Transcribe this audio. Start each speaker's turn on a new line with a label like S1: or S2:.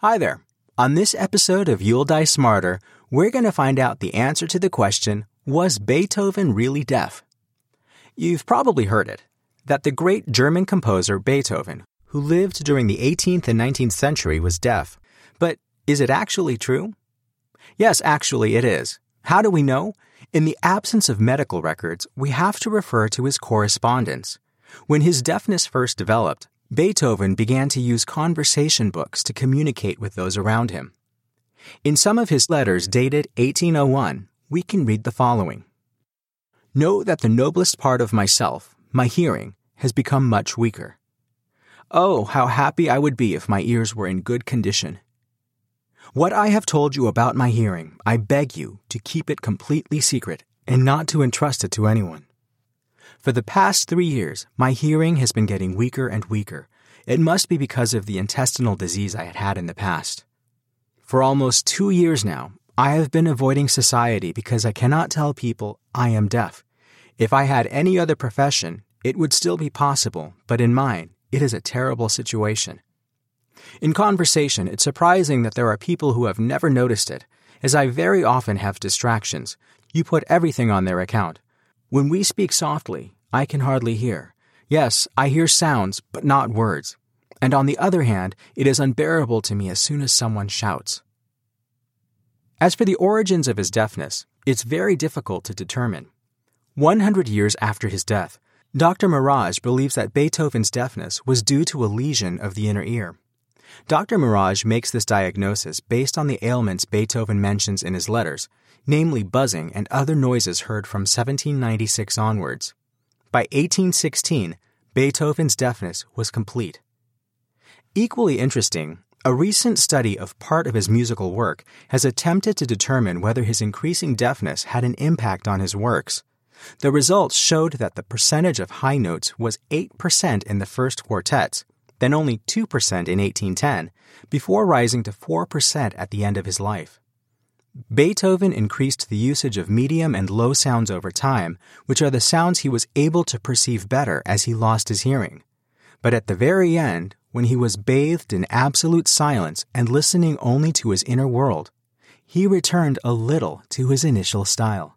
S1: Hi there. On this episode of You'll Die Smarter, we're going to find out the answer to the question Was Beethoven really deaf? You've probably heard it that the great German composer Beethoven, who lived during the 18th and 19th century, was deaf. But is it actually true? Yes, actually, it is. How do we know? In the absence of medical records, we have to refer to his correspondence. When his deafness first developed, Beethoven began to use conversation books to communicate with those around him. In some of his letters dated 1801, we can read the following Know that the noblest part of myself, my hearing, has become much weaker. Oh, how happy I would be if my ears were in good condition. What I have told you about my hearing, I beg you to keep it completely secret and not to entrust it to anyone. For the past three years, my hearing has been getting weaker and weaker. It must be because of the intestinal disease I had had in the past. For almost two years now, I have been avoiding society because I cannot tell people I am deaf. If I had any other profession, it would still be possible, but in mine, it is a terrible situation. In conversation, it's surprising that there are people who have never noticed it, as I very often have distractions. You put everything on their account. When we speak softly, I can hardly hear. Yes, I hear sounds, but not words. And on the other hand, it is unbearable to me as soon as someone shouts. As for the origins of his deafness, it's very difficult to determine. 100 years after his death, Dr. Marage believes that Beethoven's deafness was due to a lesion of the inner ear. Dr. Marage makes this diagnosis based on the ailments Beethoven mentions in his letters, namely buzzing and other noises heard from 1796 onwards. By 1816, Beethoven's deafness was complete. Equally interesting, a recent study of part of his musical work has attempted to determine whether his increasing deafness had an impact on his works. The results showed that the percentage of high notes was 8% in the first quartets, then only 2% in 1810, before rising to 4% at the end of his life. Beethoven increased the usage of medium and low sounds over time, which are the sounds he was able to perceive better as he lost his hearing. But at the very end, when he was bathed in absolute silence and listening only to his inner world, he returned a little to his initial style.